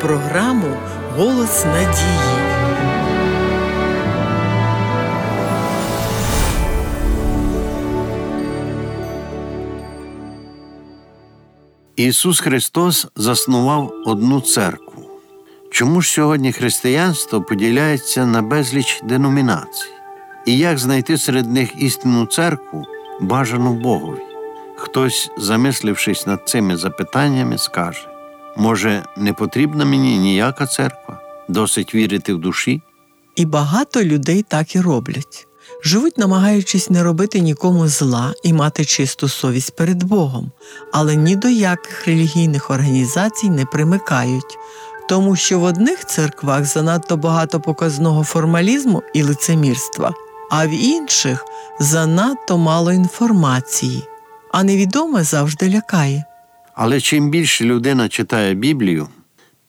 програму Голос надії. Ісус Христос заснував одну церкву. Чому ж сьогодні християнство поділяється на безліч деномінацій? І як знайти серед них істинну церкву, бажану Богові? Хтось, замислившись над цими запитаннями, скаже може, не потрібна мені ніяка церква, досить вірити в душі? І багато людей так і роблять. Живуть, намагаючись не робити нікому зла і мати чисту совість перед Богом, але ні до яких релігійних організацій не примикають, тому що в одних церквах занадто багато показного формалізму і лицемірства, а в інших занадто мало інформації, а невідоме завжди лякає. Але чим більше людина читає Біблію,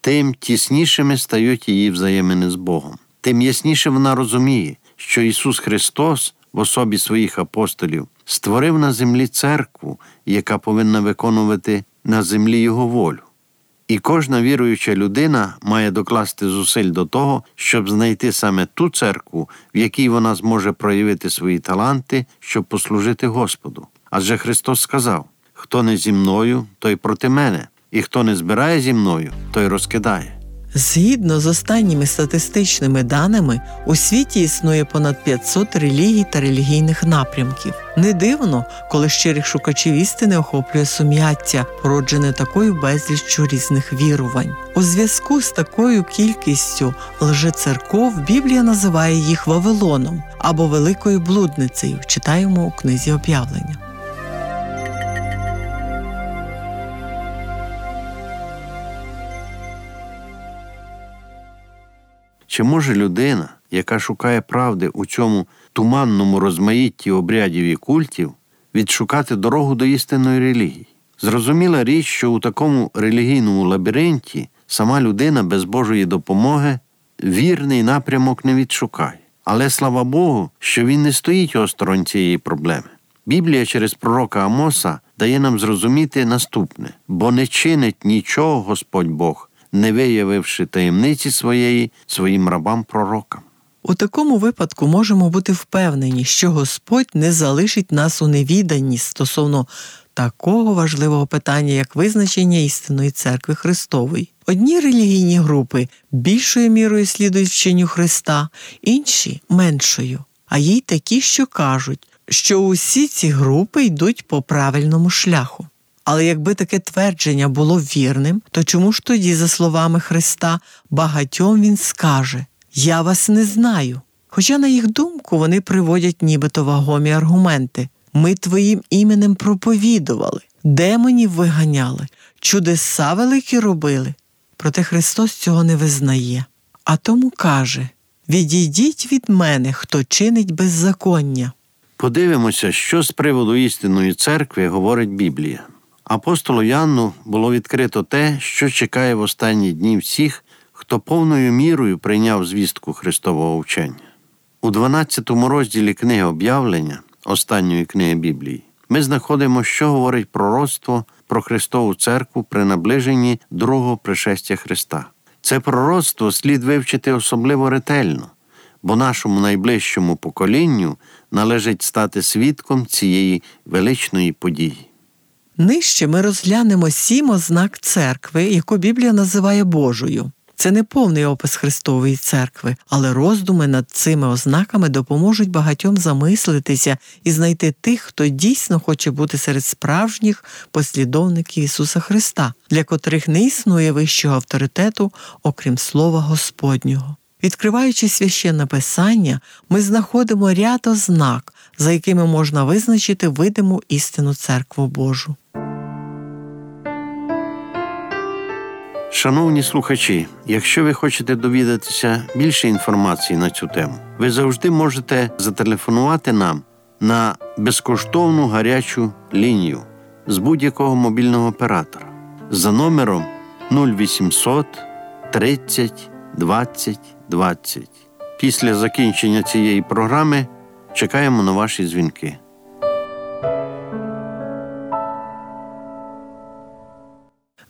тим тіснішими стають її взаємини з Богом, тим ясніше вона розуміє, що Ісус Христос в особі своїх апостолів створив на землі церкву, яка повинна виконувати на землі Його волю. І кожна віруюча людина має докласти зусиль до того, щоб знайти саме ту церкву, в якій вона зможе проявити свої таланти, щоб послужити Господу. Адже Христос сказав: хто не зі мною, той проти мене, і хто не збирає зі мною, той розкидає. Згідно з останніми статистичними даними, у світі існує понад 500 релігій та релігійних напрямків. Не дивно, коли щирих шукачів істини охоплює сум'яття, породжене такою безліччю різних вірувань. У зв'язку з такою кількістю лжецерков Біблія називає їх Вавилоном або Великою блудницею. Читаємо у книзі об'явлення. Чи може людина, яка шукає правди у цьому туманному розмаїтті обрядів і культів, відшукати дорогу до істинної релігії? Зрозуміла річ, що у такому релігійному лабіринті сама людина без Божої допомоги вірний напрямок не відшукає. Але слава Богу, що він не стоїть осторонь цієї проблеми. Біблія через пророка Амоса дає нам зрозуміти наступне: бо не чинить нічого Господь Бог, не виявивши таємниці своєї своїм рабам пророкам. У такому випадку можемо бути впевнені, що Господь не залишить нас у невіданні стосовно такого важливого питання, як визначення істинної церкви Христової. Одні релігійні групи більшою мірою слідують вченню Христа, інші меншою, а є такі, що кажуть, що усі ці групи йдуть по правильному шляху. Але якби таке твердження було вірним, то чому ж тоді, за словами Христа, багатьом Він скаже Я вас не знаю. Хоча, на їх думку, вони приводять нібито вагомі аргументи ми твоїм іменем проповідували, демонів виганяли, чудеса великі робили. Проте Христос цього не визнає, а тому каже Відійдіть від мене, хто чинить беззаконня. Подивимося, що з приводу істинної церкви говорить Біблія. Апостолу Янну було відкрито те, що чекає в останні дні всіх, хто повною мірою прийняв звістку Христового вчення. У 12 розділі книги об'явлення, останньої книги Біблії, ми знаходимо, що говорить пророцтво про Христову церкву при наближенні другого пришестя Христа. Це пророцтво слід вивчити особливо ретельно, бо нашому найближчому поколінню належить стати свідком цієї величної події. Нижче ми розглянемо сім ознак церкви, яку Біблія називає Божою. Це не повний опис Христової церкви, але роздуми над цими ознаками допоможуть багатьом замислитися і знайти тих, хто дійсно хоче бути серед справжніх послідовників Ісуса Христа, для котрих не існує вищого авторитету, окрім Слова Господнього. Відкриваючи священне писання, ми знаходимо ряд ознак, за якими можна визначити видиму істину церкву Божу. Шановні слухачі, якщо ви хочете довідатися більше інформації на цю тему, ви завжди можете зателефонувати нам на безкоштовну гарячу лінію з будь-якого мобільного оператора за номером 0800 30 20 20. Після закінчення цієї програми чекаємо на ваші дзвінки.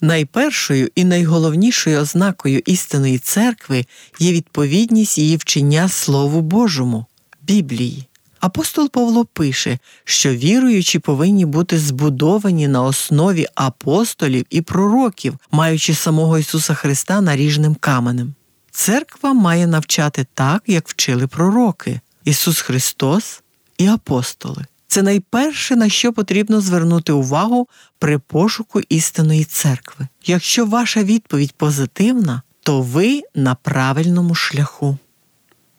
Найпершою і найголовнішою ознакою істинної церкви є відповідність її вчення Слову Божому Біблії. Апостол Павло пише, що віруючі повинні бути збудовані на основі апостолів і пророків, маючи самого Ісуса Христа наріжним каменем. Церква має навчати так, як вчили пророки Ісус Христос і апостоли. Це найперше, на що потрібно звернути увагу при пошуку істинної церкви. Якщо ваша відповідь позитивна, то ви на правильному шляху.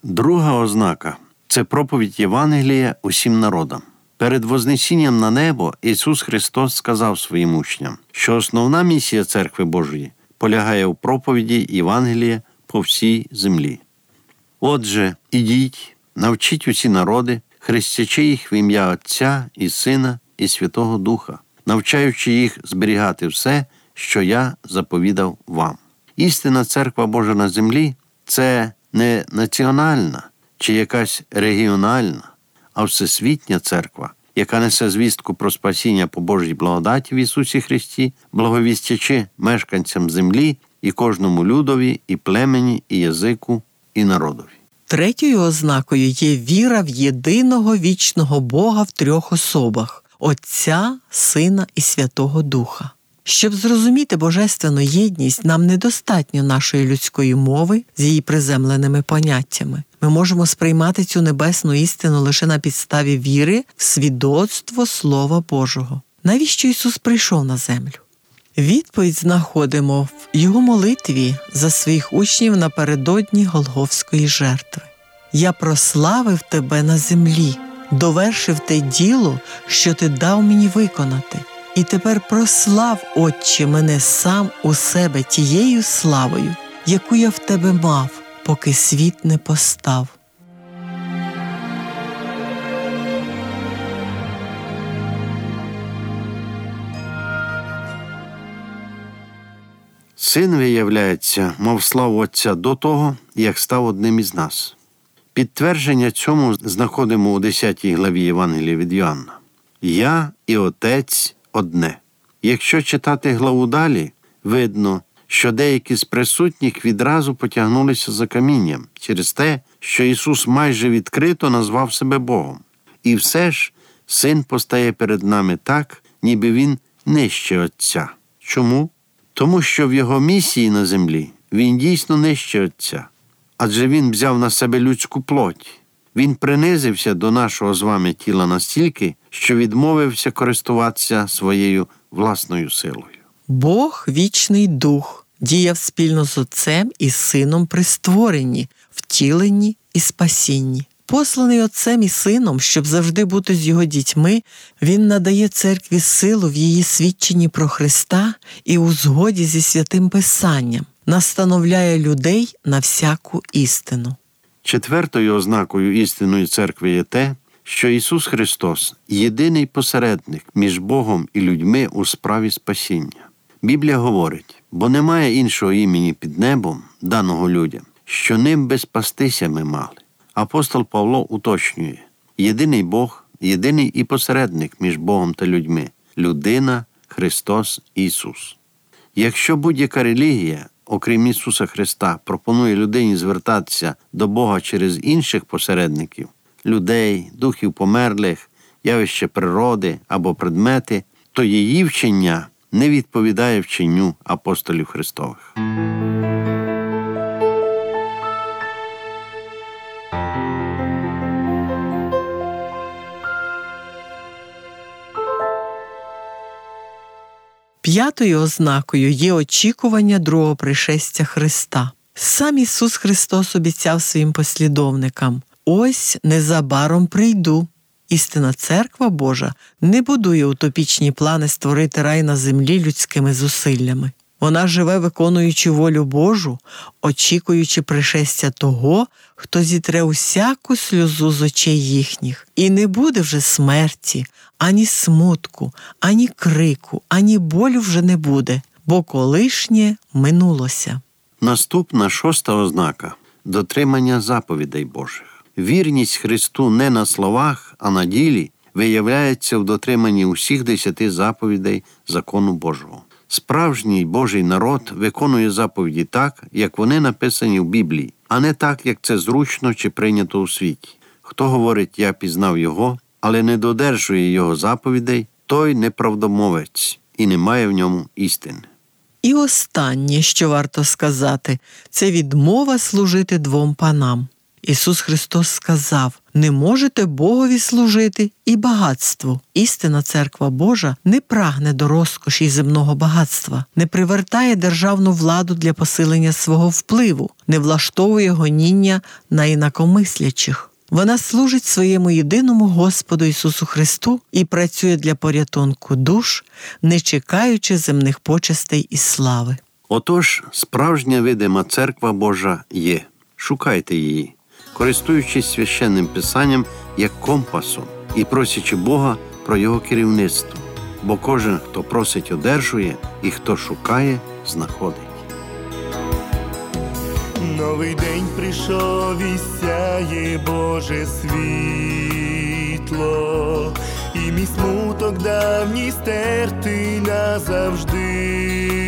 Друга ознака це проповідь Євангелія усім народам. Перед Вознесінням на небо Ісус Христос сказав своїм учням, що основна місія Церкви Божої полягає у проповіді Євангелія по всій землі. Отже, ідіть, навчіть усі народи, хрестячи їх в ім'я Отця і Сина і Святого Духа, навчаючи їх зберігати все, що я заповідав вам. Істина Церква Божа на землі це не національна чи якась регіональна, а всесвітня церква, яка несе звістку про спасіння по Божій благодаті в Ісусі Христі, благовістячи мешканцям землі і кожному людові, і племені, і язику, і народові. Третьою ознакою є віра в єдиного вічного Бога в трьох особах Отця, Сина і Святого Духа. Щоб зрозуміти божественну єдність, нам недостатньо нашої людської мови з її приземленими поняттями. Ми можемо сприймати цю небесну істину лише на підставі віри в свідоцтво Слова Божого. Навіщо Ісус прийшов на землю? Відповідь знаходимо в Його молитві за своїх учнів напередодні Голговської жертви. Я прославив тебе на землі, довершив те діло, що ти дав мені виконати. І тепер прослав, Отче, мене сам у себе тією славою, яку я в тебе мав, поки світ не постав. Син виявляється, мав славу Отця до того, як став одним із нас. Підтвердження цьому знаходимо у 10 главі Євангелія від Йоанна. Я і Отець одне. Якщо читати главу далі, видно, що деякі з присутніх відразу потягнулися за камінням через те, що Ісус майже відкрито назвав себе Богом. І все ж син постає перед нами так, ніби він нижче Отця. Чому? Тому що в його місії на землі він дійсно нижче Отця, адже він взяв на себе людську плоть. Він принизився до нашого з вами тіла настільки, що відмовився користуватися своєю власною силою. Бог вічний дух діяв спільно з Отцем і Сином при створенні, втіленні і спасінні. Посланий Отцем і Сином, щоб завжди бути з його дітьми, Він надає церкві силу в її свідченні про Христа і у згоді зі святим Писанням, настановляє людей на всяку істину. Четвертою ознакою істинної церкви є те, що Ісус Христос єдиний посередник між Богом і людьми у справі спасіння. Біблія говорить, бо немає іншого імені під небом, даного людям, що ним би спастися ми мали. Апостол Павло уточнює: єдиний Бог, єдиний і посередник між Богом та людьми людина, Христос Ісус. Якщо будь-яка релігія, окрім Ісуса Христа, пропонує людині звертатися до Бога через інших посередників, людей, духів померлих, явища природи або предмети, то її вчення не відповідає вченню апостолів Христових. П'ятою ознакою є очікування другого пришестя Христа. Сам Ісус Христос обіцяв своїм послідовникам: ось незабаром прийду. Істина церква Божа не будує утопічні плани створити рай на землі людськими зусиллями. Вона живе, виконуючи волю Божу, очікуючи пришестя того, хто зітре усяку сльозу з очей їхніх, і не буде вже смерті, ані смутку, ані крику, ані болю вже не буде, бо колишнє минулося. Наступна шоста ознака дотримання заповідей Божих. Вірність Христу не на словах, а на ділі виявляється в дотриманні усіх десяти заповідей закону Божого. Справжній Божий народ виконує заповіді так, як вони написані в Біблії, а не так, як це зручно чи прийнято у світі. Хто говорить, я пізнав його, але не додержує його заповідей, той неправдомовець і не має в ньому істини. І останнє, що варто сказати, це відмова служити двом панам. Ісус Христос сказав: не можете Богові служити і багатству. Істина церква Божа не прагне до розкоші земного багатства, не привертає державну владу для посилення свого впливу, не влаштовує гоніння на інакомислячих. Вона служить своєму єдиному Господу Ісусу Христу і працює для порятунку душ, не чекаючи земних почестей і слави. Отож, справжня видима церква Божа є. Шукайте її, користуючись священним писанням як компасом і просячи Бога про його керівництво. Бо кожен, хто просить, одержує, і хто шукає, знаходить. Новий день прийшов і сяє Боже світло, і мій смуток давній стертий назавжди,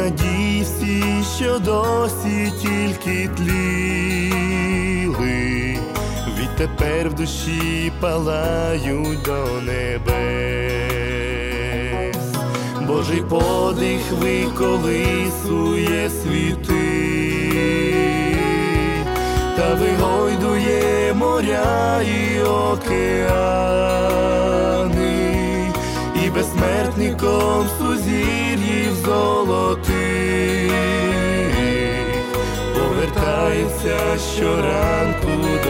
надії всі, що досі тільки тліли, відтепер в душі палають до небес. Божий подих виколисує світи, та вигойдує моря і океани, безсмертником сузір'їв золотих. Повертається щоранку до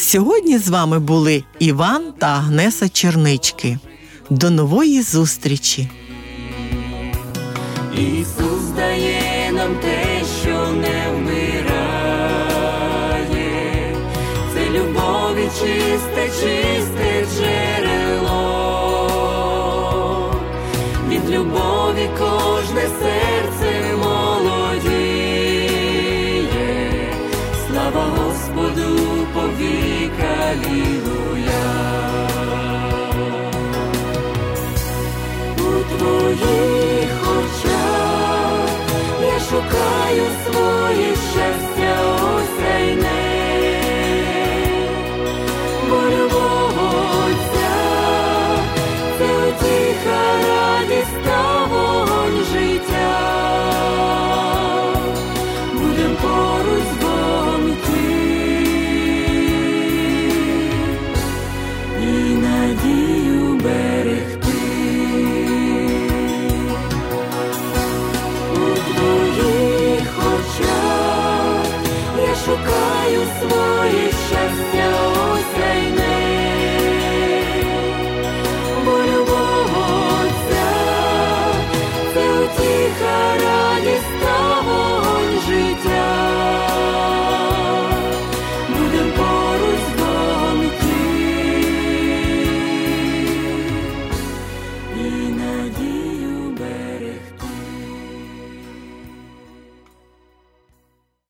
Сьогодні з вами були Іван та Агнеса Чернички. До нової зустрічі! Ісус дає нам те, що не вмирає, це любові чисте, чисте джерело, від любові кожне серце